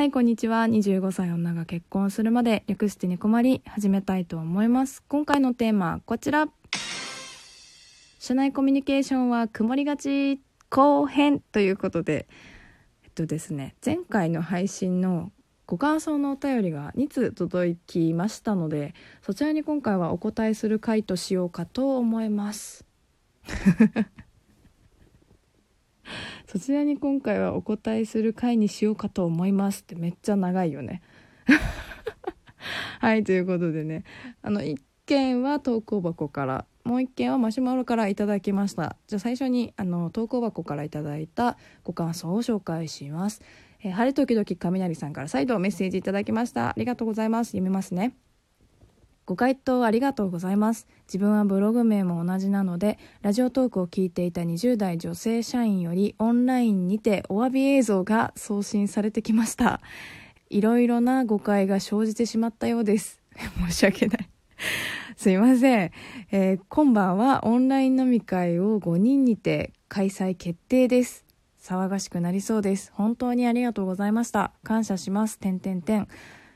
はい、こんにちは。25歳女が結婚するまで略して猫まり始めたいと思います。今回のテーマは、こちら。社内コミュニケーションは曇りがち後編ということで、えっとですね、前回の配信のご感想のお便りが2通届きましたので、そちらに今回はお答えする回としようかと思います。そちらに今回はお答えする回にしようかと思いますってめっちゃ長いよね。はい、ということでね、あの、1件は投稿箱から、もう1件はマシュマロからいただきました。じゃあ最初に、あの、投稿箱からいただいたご感想を紹介します。えー晴れ時々雷さんから再度メッセージいただきました。ありがとうございます。読みますね。ご回答ありがとうございます。自分はブログ名も同じなので、ラジオトークを聞いていた20代女性社員よりオンラインにてお詫び映像が送信されてきました。いろいろな誤解が生じてしまったようです。申し訳ない。すいません、えー今晩はオンライン飲み会を5人にて開催決定です。騒がしくなりそうです。本当にありがとうございました。感謝します。てんてんてん。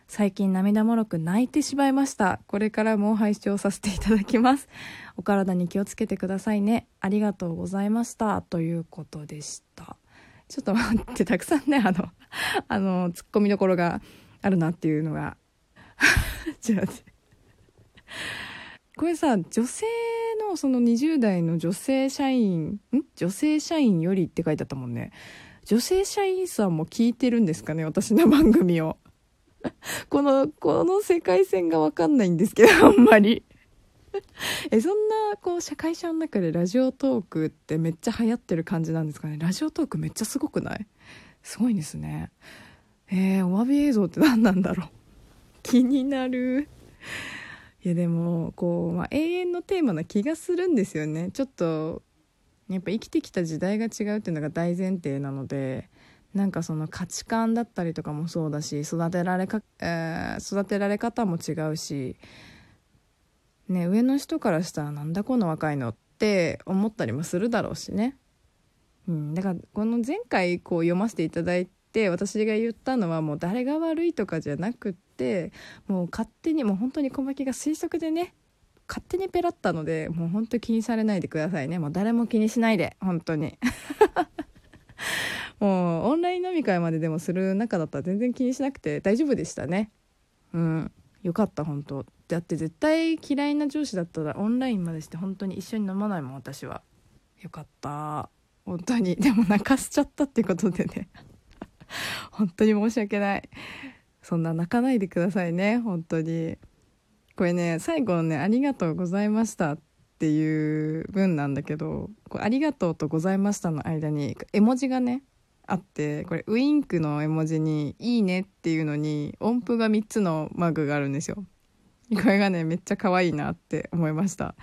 最近涙もろく泣いてしまいました。これからも拝聴させていただきます。お体に気をつけてくださいね。ありがとうございました。ということでした。ちょっと待って、たくさんね、あの、あの、突っ込みどころがあるなっていうのが。ちょっと待って。これさ、女性のその20代の女性社員、ん？女性社員よりって書いてあったもんね。女性社員さんも聞いてるんですかね、私の番組を。この、この世界線がわかんないんですけど、あんまり。え、そんな、こう、社会者の中でラジオトークってめっちゃ流行ってる感じなんですかね。ラジオトークめっちゃすごくない？すごいですね。えー、お詫び映像って何なんだろう？気になる。いや、でも、こう、まあ、永遠のテーマな気がするんですよね。ちょっと、やっぱ生きてきた時代が違うっていうのが大前提なので、なんかその価値観だったりとかもそうだし育てられか、えー育てられ方も違うし、ね、上の人からしたらなんだこの若いのって思ったりもするだろうしね、うん、だからこの前回こう読ませていただいて私が言ったのはもう誰が悪いとかじゃなくってもう勝手にもう本当に小牧が推測でね勝手にペラったのでもう本当気にされないでくださいね。もう誰も気にしないで本当に。もうオンライン飲み会まででもする中だったら全然気にしなくて大丈夫でしたね。うん。よかった本当。だって絶対嫌いな上司だったらオンラインまでして本当に一緒に飲まないもん私は。よかった。本当に。でも泣かしちゃったってことでね。本当に申し訳ない。そんな泣かないでくださいね。本当に。これね最後のね「ありがとうございました」っていう文なんだけどこれありがとうとございましたの間に絵文字がねあってこれウインクの絵文字に「いいね」っていうのに音符が3つのマークがあるんですよ。これがねめっちゃ可愛いなって思いました。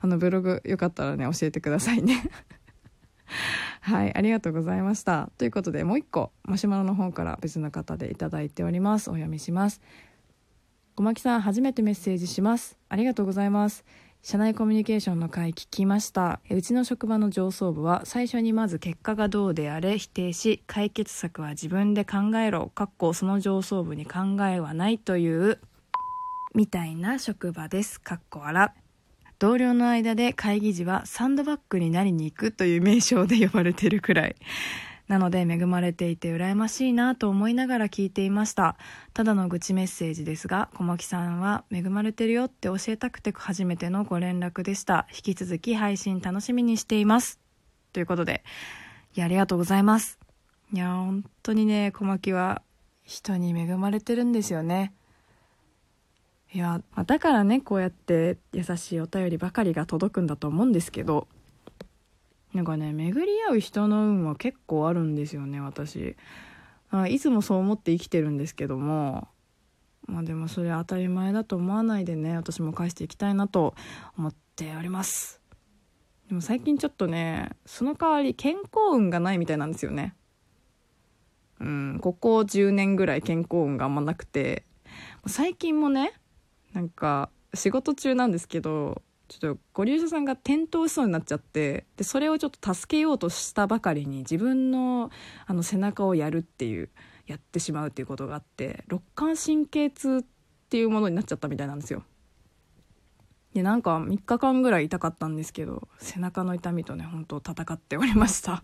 あのブログよかったらね教えてくださいね。はいありがとうございました。ということでもう一個マシュマロの方から別の方でいいております。お読みします。小牧さん初めてメッセージします。ありがとうございます。社内コミュニケーションの会聞きました。うちの職場の上層部は最初にまず結果がどうであれ否定し解決策は自分で考えろ。かっこその上層部に考えはないというみたいな職場です。かっこ笑同僚の間で会議時はサンドバッグになりに行くという名称で呼ばれてるくらい。なので恵まれていて羨ましいなと思いながら聞いていました。ただの愚痴メッセージですが小牧さんは恵まれてるよって教えたくて初めてのご連絡でした。引き続き配信楽しみにしています。ということでいやありがとうございます。いや本当にね小牧は人に恵まれてるんですよね。いやだからねこうやって優しいお便りばかりが届くんだと思うんですけどなんかね巡り合う人の運は結構あるんですよね私。あいつもそう思って生きてるんですけどもまあでもそれ当たり前だと思わないでね私も返していきたいなと思っております。でも最近ちょっとねその代わり健康運がないみたいなんですよね。うんここ10年ぐらい健康運があんまなくて。最近もねなんか仕事中なんですけどちょっとご利用者さんが転倒しそうになっちゃってでそれをちょっと助けようとしたばかりに自分のあの背中をやるっていうやってしまうっていうことがあって肋間神経痛っていうものになっちゃったみたいなんですよ。でなんか3日間ぐらい痛かったんですけど背中の痛みとね本当戦っておりました。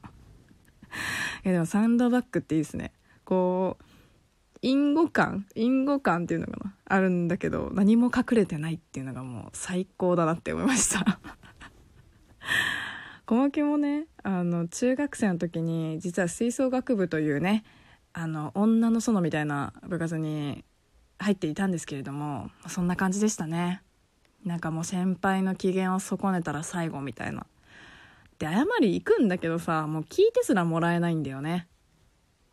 いやでもサンドバッグっていいですね。こう隠語感隠語感っていうのかなあるんだけど何も隠れてないっていうのがもう最高だなって思いました。小牧もねあの中学生の時に実は吹奏楽部というねあの女の園みたいな部活に入っていたんですけれどもそんな感じでしたね。なんかもう先輩の機嫌を損ねたら最後みたいな。で謝り行くんだけどさもう聞いてすらもらえないんだよね。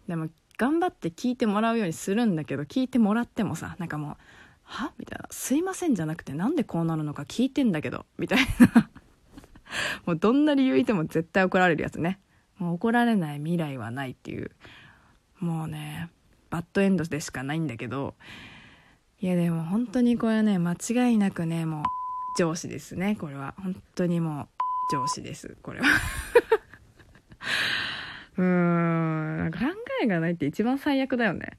でも頑張って聞いてもらうようにするんだけど聞いてもらってもさなんかもう「は？みたいな「すいません」じゃなくてなんでこうなるのか聞いてんだけど。みたいな。もうどんな理由言っても絶対怒られるやつね。もう怒られない未来はないっていう。もうねバッドエンドでしかないんだけど。いやでも本当にこれはね間違いなくねもう上司ですねこれは。本当にもう上司ですこれは。うーん考えがないって一番最悪だよね。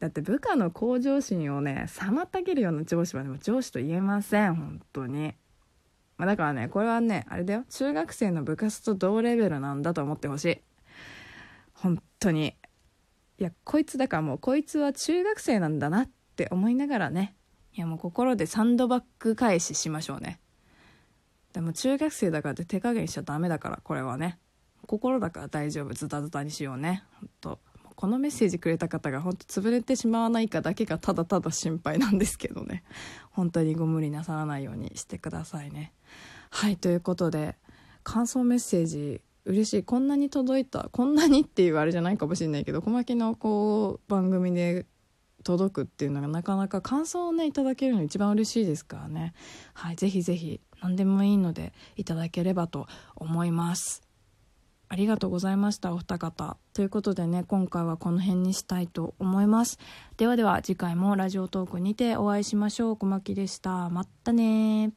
だって部下の向上心をね妨げるような上司はでも上司と言えません本当に。まあ、だからねこれはねあれだよ。中学生の部活と同レベルなんだと思ってほしい。本当に。いやこいつだからもうこいつは中学生なんだなって思いながらね。いやもう心でサンドバッグ返ししましょうね。でも中学生だからって手加減しちゃダメだからこれはね。心だから大丈夫ズタズタにしようね。本当このメッセージくれた方が本当潰れてしまわないかだけがただただ心配なんですけどね。本当にご無理なさらないようにしてくださいね。はいということで感想メッセージ嬉しい。こんなに届いたこんなにっていうあれじゃないかもしれないけど小牧のこう番組で届くっていうのがなかなか感想をねいただけるの一番嬉しいですからね。はいぜひぜひ何でもいいのでいただければと思います。ありがとうございましたお二方。ということでね今回はこの辺にしたいと思います。ではでは次回もラジオトークにてお会いしましょう。小牧でした。まったね